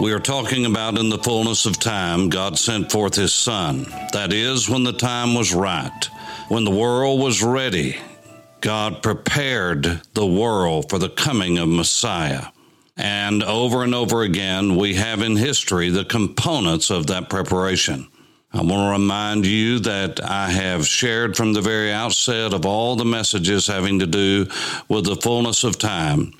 We are talking about in the fullness of time, God sent forth His Son. That is, when the time was right, when the world was ready. God prepared the world for the coming of Messiah. And over and over again, we have in history the components of that preparation. I want to remind you that I have shared from the very outset of all the messages having to do with the fullness of time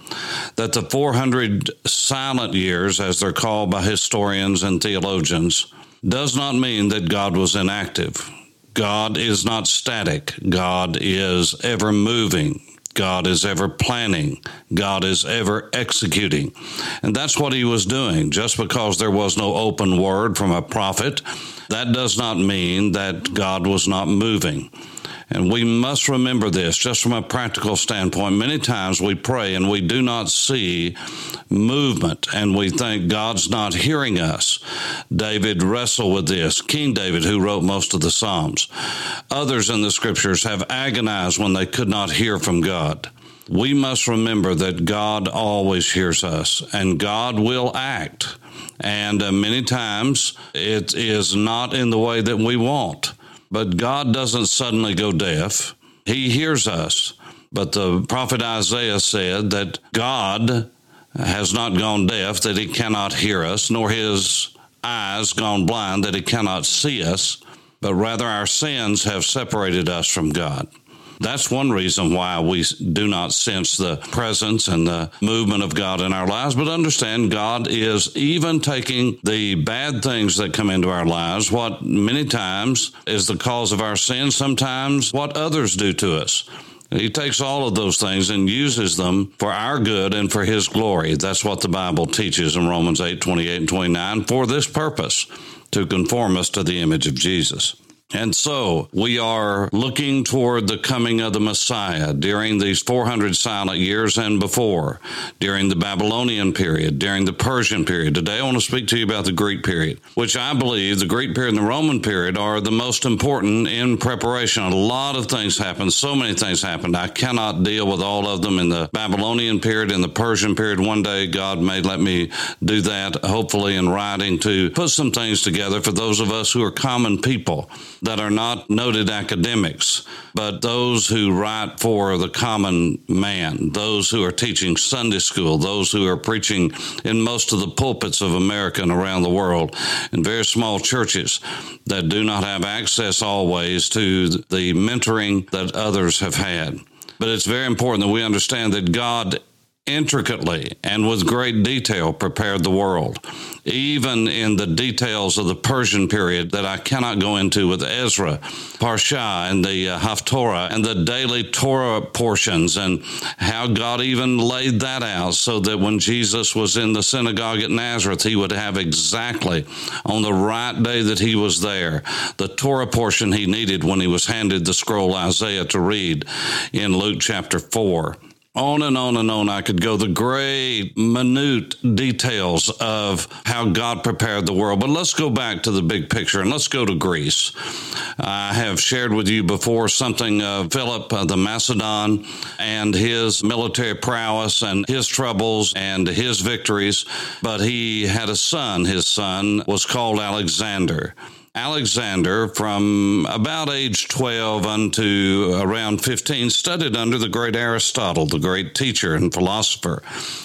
that the 400 silent years, as they're called by historians and theologians, does not mean that God was inactive. God is not static. God is ever moving. God is ever planning. God is ever executing. And that's what he was doing. Just because there was no open word from a prophet, that does not mean that God was not moving. And we must remember this just from a practical standpoint. Many times we pray and we do not see movement and we think God's not hearing us. David wrestled with this. King David, who wrote most of the Psalms. Others in the scriptures have agonized when they could not hear from God. We must remember that God always hears us and God will act. And uh, many times it is not in the way that we want. But God doesn't suddenly go deaf. He hears us. But the prophet Isaiah said that God has not gone deaf, that he cannot hear us, nor his eyes gone blind, that he cannot see us, but rather our sins have separated us from God. That's one reason why we do not sense the presence and the movement of God in our lives. But understand, God is even taking the bad things that come into our lives, what many times is the cause of our sin, sometimes what others do to us. He takes all of those things and uses them for our good and for his glory. That's what the Bible teaches in Romans 8 28 and 29 for this purpose to conform us to the image of Jesus. And so we are looking toward the coming of the Messiah during these 400 silent years and before, during the Babylonian period, during the Persian period. Today I want to speak to you about the Greek period, which I believe the Greek period and the Roman period are the most important in preparation. A lot of things happened. So many things happened. I cannot deal with all of them in the Babylonian period, in the Persian period. One day God may let me do that, hopefully in writing to put some things together for those of us who are common people that are not noted academics, but those who write for the common man, those who are teaching Sunday school, those who are preaching in most of the pulpits of America and around the world, in very small churches that do not have access always to the mentoring that others have had. But it's very important that we understand that God intricately and with great detail prepared the world, even in the details of the Persian period that I cannot go into with Ezra, Parsha, and the uh, Haftorah, and the daily Torah portions, and how God even laid that out so that when Jesus was in the synagogue at Nazareth, he would have exactly on the right day that he was there the Torah portion he needed when he was handed the scroll Isaiah to read in Luke chapter 4 on and on and on I could go the great minute details of how God prepared the world. But let's go back to the big picture and let's go to Greece. I have shared with you before something of Philip uh, the Macedon and his military prowess and his troubles and his victories. But he had a son. His son was called Alexander. Alexander, from about age 12 unto around 15, studied under the great Aristotle, the great teacher and philosopher.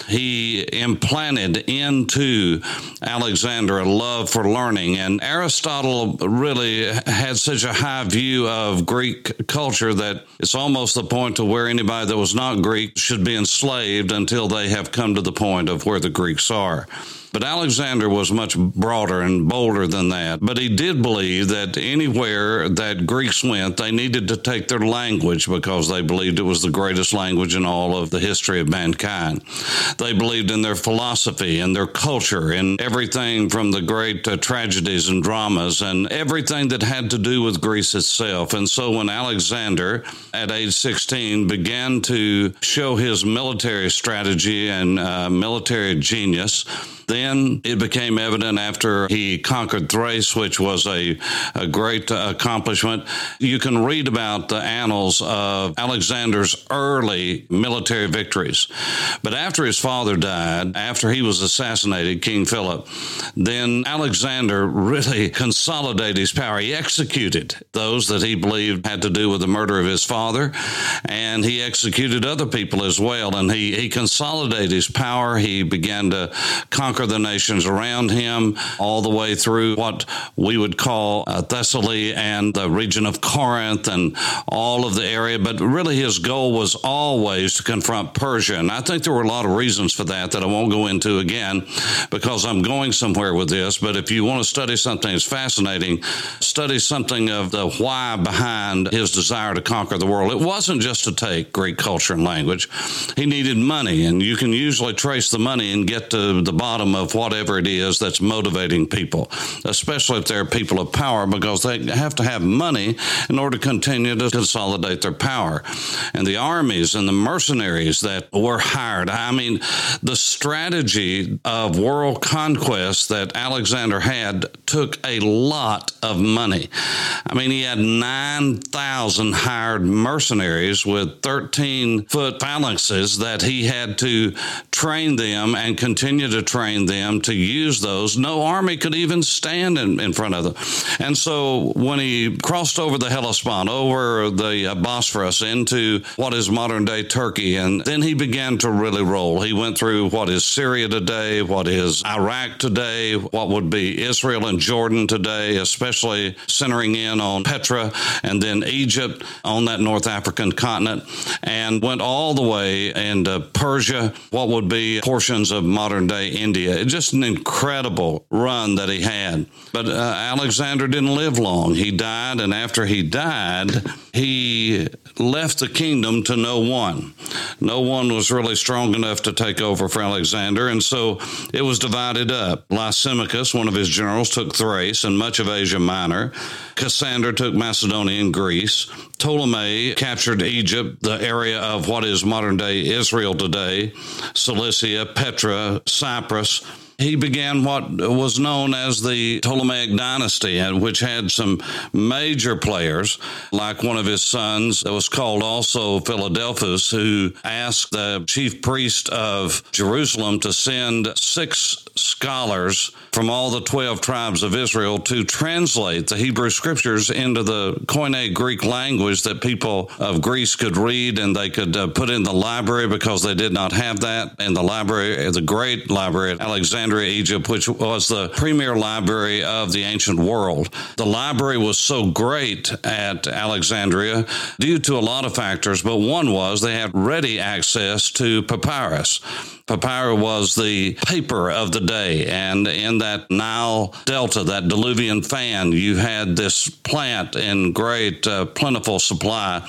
He implanted into Alexander a love for learning, and Aristotle really had such a high view of Greek culture that it's almost the point to where anybody that was not Greek should be enslaved until they have come to the point of where the Greeks are. But Alexander was much broader and bolder than that. But he did believe that anywhere that Greeks went, they needed to take their language because they believed it was the greatest language in all of the history of mankind. They believed in their philosophy and their culture and everything from the great uh, tragedies and dramas and everything that had to do with Greece itself. And so when Alexander, at age 16, began to show his military strategy and uh, military genius, then it became evident after he conquered Thrace, which was a, a great uh, accomplishment. You can read about the annals of Alexander's early military victories. But after his father died, after he was assassinated, King Philip, then Alexander really consolidated his power. He executed those that he believed had to do with the murder of his father, and he executed other people as well. And he, he consolidated his power. He began to conquer conquer the nations around him, all the way through what we would call uh, Thessaly and the region of Corinth and all of the area. But really, his goal was always to confront Persia. And I think there were a lot of reasons for that that I won't go into again because I'm going somewhere with this. But if you want to study something that's fascinating, study something of the why behind his desire to conquer the world. It wasn't just to take Greek culture and language, he needed money. And you can usually trace the money and get to the bottom of whatever it is that's motivating people, especially if they're people of power, because they have to have money in order to continue to consolidate their power. And the armies and the mercenaries that were hired, I mean, the strategy of world conquest that Alexander had took a lot of money. I mean, he had 9,000 hired mercenaries with 13 foot phalanxes that he had to train them and continue to train them to use those. No army could even stand in, in front of them. And so when he crossed over the Hellespont, over the Bosphorus into what is modern day Turkey, and then he began to really roll. He went through what is Syria today, what is Iraq today, what would be Israel and Jordan today, especially centering in on Petra, and then Egypt on that North African continent, and went all the way into Persia, what would be portions of modern day India. Just an incredible run that he had. But uh, Alexander didn't live long. He died, and after he died, he left the kingdom to no one. No one was really strong enough to take over for Alexander, and so it was divided up. Lysimachus, one of his generals, took Thrace and much of Asia Minor. Cassander took Macedonia and Greece. Ptolemy captured Egypt, the area of what is modern day Israel today, Cilicia, Petra, Cyprus he began what was known as the Ptolemaic dynasty, which had some major players, like one of his sons. That was called also Philadelphus, who asked the chief priest of Jerusalem to send six scholars from all the 12 tribes of Israel to translate the Hebrew scriptures into the Koine Greek language that people of Greece could read and they could uh, put in the library because they did not have that in the library, the great library at Alexandria Alexandria, Egypt, which was the premier library of the ancient world. The library was so great at Alexandria due to a lot of factors, but one was they had ready access to papyrus. Papyrus was the paper of the day. And in that Nile Delta, that diluvian fan, you had this plant in great, uh, plentiful supply.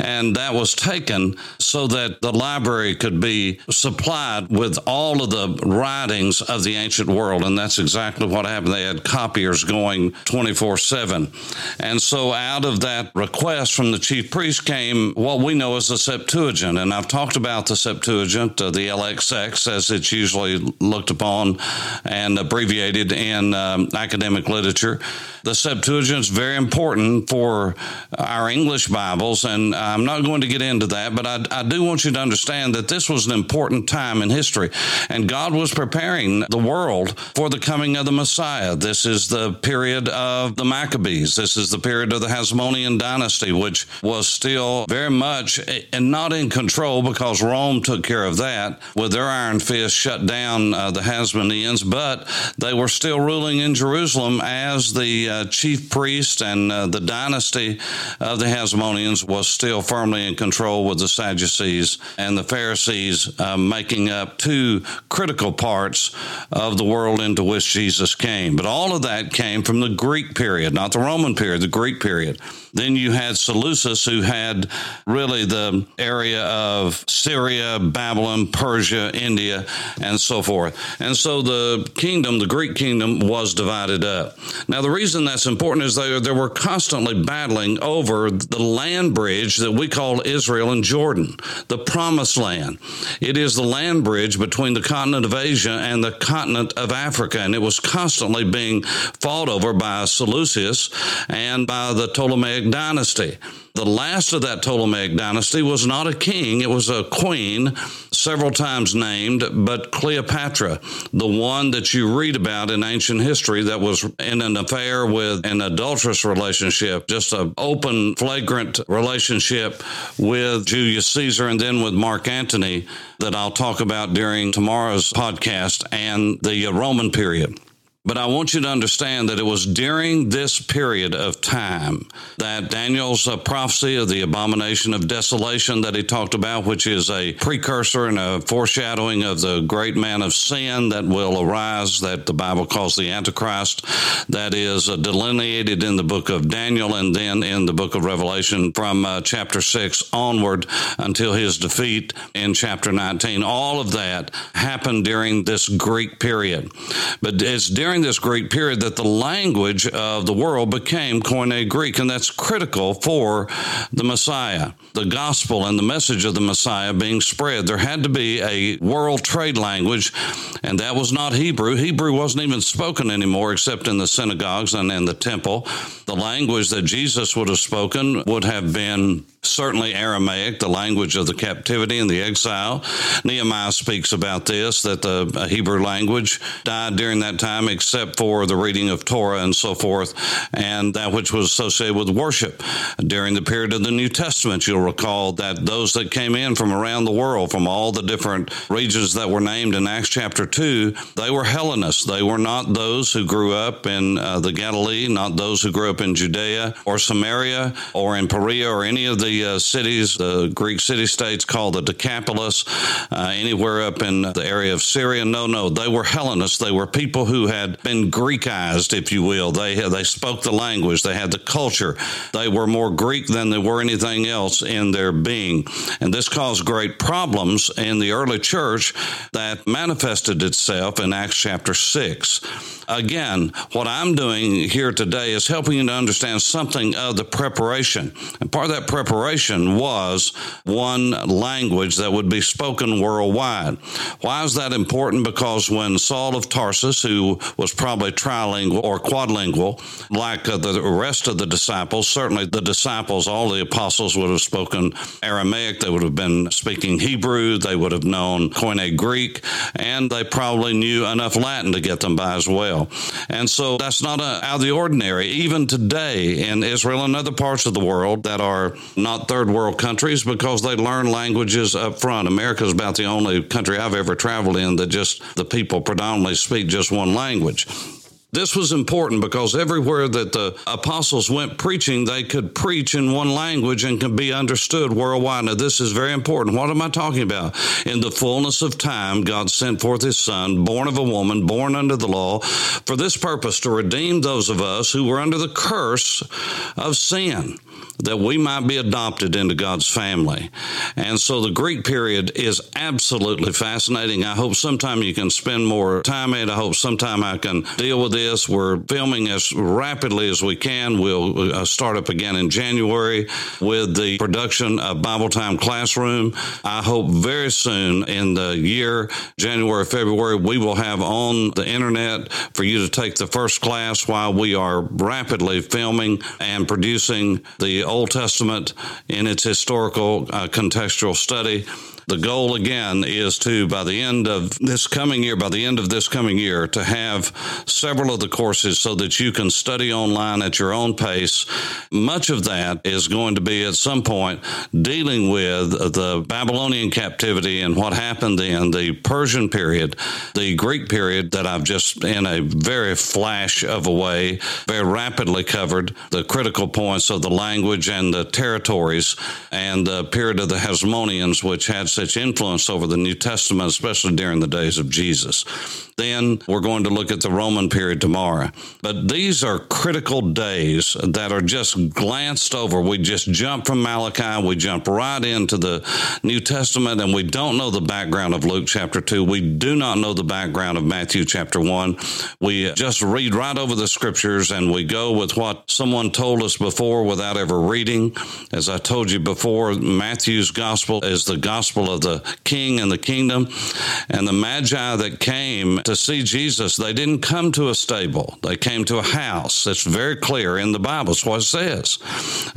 And that was taken so that the library could be supplied with all of the writings of the ancient world. And that's exactly what happened. They had copiers going 24 7. And so out of that request from the chief priest came what we know as the Septuagint. And I've talked about the Septuagint, uh, the LXX as it's usually looked upon and abbreviated in um, academic literature. The Septuagint is very important for our English Bibles, and I'm not going to get into that, but I, I do want you to understand that this was an important time in history, and God was preparing the world for the coming of the Messiah. This is the period of the Maccabees. This is the period of the Hasmonean dynasty, which was still very much and not in control because Rome took care of that with their iron fist, shut down uh, the Hasmoneans, but they were still ruling in Jerusalem as the uh, chief priest and uh, the dynasty of the Hasmoneans was still firmly in control with the Sadducees and the Pharisees uh, making up two critical parts of the world into which Jesus came. But all of that came from the Greek period, not the Roman period, the Greek period. Then you had Seleucus, who had really the area of Syria, Babylon, Persia, India, and so forth. And so the kingdom, the Greek kingdom, was divided up. Now, the reason that's important is they, they were constantly battling over the land bridge that we call Israel and Jordan, the promised land. It is the land bridge between the continent of Asia and the continent of Africa, and it was constantly being fought over by Seleucus and by the Ptolemaic dynasty. The last of that Ptolemaic dynasty was not a king, it was a queen, several times named, but Cleopatra, the one that you read about in ancient history that was in an affair with an adulterous relationship, just an open, flagrant relationship with Julius Caesar and then with Mark Antony that I'll talk about during tomorrow's podcast and the Roman period. But I want you to understand that it was during this period of time that Daniel's uh, prophecy of the abomination of desolation that he talked about, which is a precursor and a foreshadowing of the great man of sin that will arise, that the Bible calls the Antichrist, that is uh, delineated in the book of Daniel and then in the book of Revelation from uh, chapter 6 onward until his defeat in chapter 19. All of that happened during this Greek period. But it's during during this Greek period that the language of the world became Koine Greek, and that's critical for the Messiah. The gospel and the message of the Messiah being spread. There had to be a world trade language, and that was not Hebrew. Hebrew wasn't even spoken anymore except in the synagogues and in the temple. The language that Jesus would have spoken would have been certainly Aramaic, the language of the captivity and the exile. Nehemiah speaks about this, that the Hebrew language died during that time, except for the reading of Torah and so forth, and that which was associated with worship. During the period of the New Testament, you'll recall that those that came in from around the world, from all the different regions that were named in Acts chapter 2, they were Hellenists. They were not those who grew up in uh, the Galilee, not those who grew up in Judea or Samaria or in Perea or any of the uh, cities, the Greek city states called the Decapolis, uh, anywhere up in the area of Syria. No, no, they were Hellenists. They were people who had been Greekized, if you will. They they spoke the language. They had the culture. They were more Greek than they were anything else in their being, and this caused great problems in the early church that manifested itself in Acts chapter six. Again, what I'm doing here today is helping you to understand something of the preparation. And part of that preparation was one language that would be spoken worldwide. Why is that important? Because when Saul of Tarsus, who was probably trilingual or quadlingual, like uh, the rest of the disciples, certainly the disciples, all the apostles would have spoken Aramaic, they would have been speaking Hebrew, they would have known Koine Greek, and they probably knew enough Latin to get them by as well. And so that's not a, out of the ordinary. Even today in Israel and other parts of the world that are not third world countries because they learn languages up front. America is about the only country I've ever traveled in that just the people predominantly speak just one language language. This was important because everywhere that the apostles went preaching, they could preach in one language and could be understood worldwide. Now, this is very important. What am I talking about? In the fullness of time, God sent forth his son, born of a woman, born under the law, for this purpose to redeem those of us who were under the curse of sin that we might be adopted into God's family. And so the Greek period is absolutely fascinating. I hope sometime you can spend more time in it. I hope sometime I can deal with this. We're filming as rapidly as we can. We'll uh, start up again in January with the production of Bible Time Classroom. I hope very soon in the year, January, February, we will have on the internet for you to take the first class while we are rapidly filming and producing the Old Testament in its historical uh, contextual study. The goal again is to, by the end of this coming year, by the end of this coming year, to have several of the courses so that you can study online at your own pace. Much of that is going to be at some point dealing with the Babylonian captivity and what happened in the Persian period, the Greek period that I've just in a very flash of a way, very rapidly covered the critical points of the language and the territories and the period of the Hasmoneans, which had such influence over the New Testament, especially during the days of Jesus. Then we're going to look at the Roman period tomorrow. But these are critical days that are just glanced over. We just jump from Malachi, we jump right into the New Testament, and we don't know the background of Luke chapter 2. We do not know the background of Matthew chapter 1. We just read right over the scriptures and we go with what someone told us before without ever reading. As I told you before, Matthew's gospel is the gospel of the king and the kingdom. And the Magi that came to see Jesus, they didn't come to a stable, they came to a house. It's very clear in the Bible, it's what it says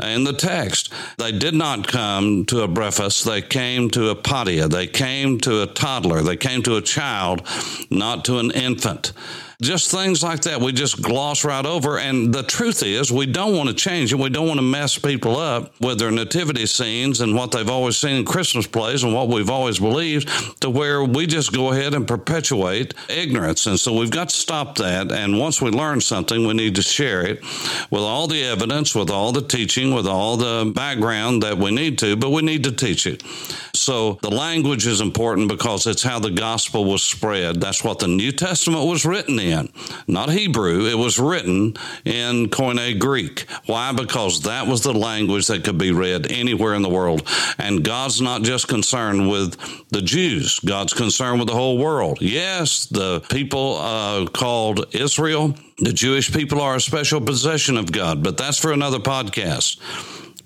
in the text. They did not come to a brephos, they came to a patia, they came to a toddler, they came to a child, not to an infant. Just things like that we just gloss right over. And the truth is, we don't want to change it. We don't want to mess people up with their nativity scenes and what they've always seen in Christmas plays and what we've always believed to where we just go ahead and perpetuate ignorance. And so we've got to stop that. And once we learn something, we need to share it with all the evidence, with all the teaching, with all the background that we need to, but we need to teach it. So the language is important because it's how the gospel was spread. That's what the New Testament was written in not Hebrew. It was written in Koine Greek. Why? Because that was the language that could be read anywhere in the world. And God's not just concerned with the Jews, God's concerned with the whole world. Yes, the people uh, called Israel, the Jewish people are a special possession of God, but that's for another podcast.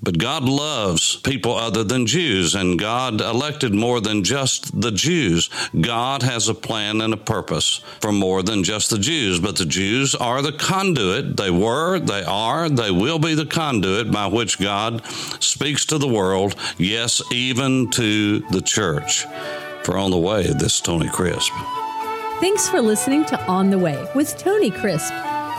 But God loves people other than Jews, and God elected more than just the Jews. God has a plan and a purpose for more than just the Jews, but the Jews are the conduit. They were, they are, they will be the conduit by which God speaks to the world, yes, even to the church. For On the Way, this is Tony Crisp. Thanks for listening to On the Way with Tony Crisp.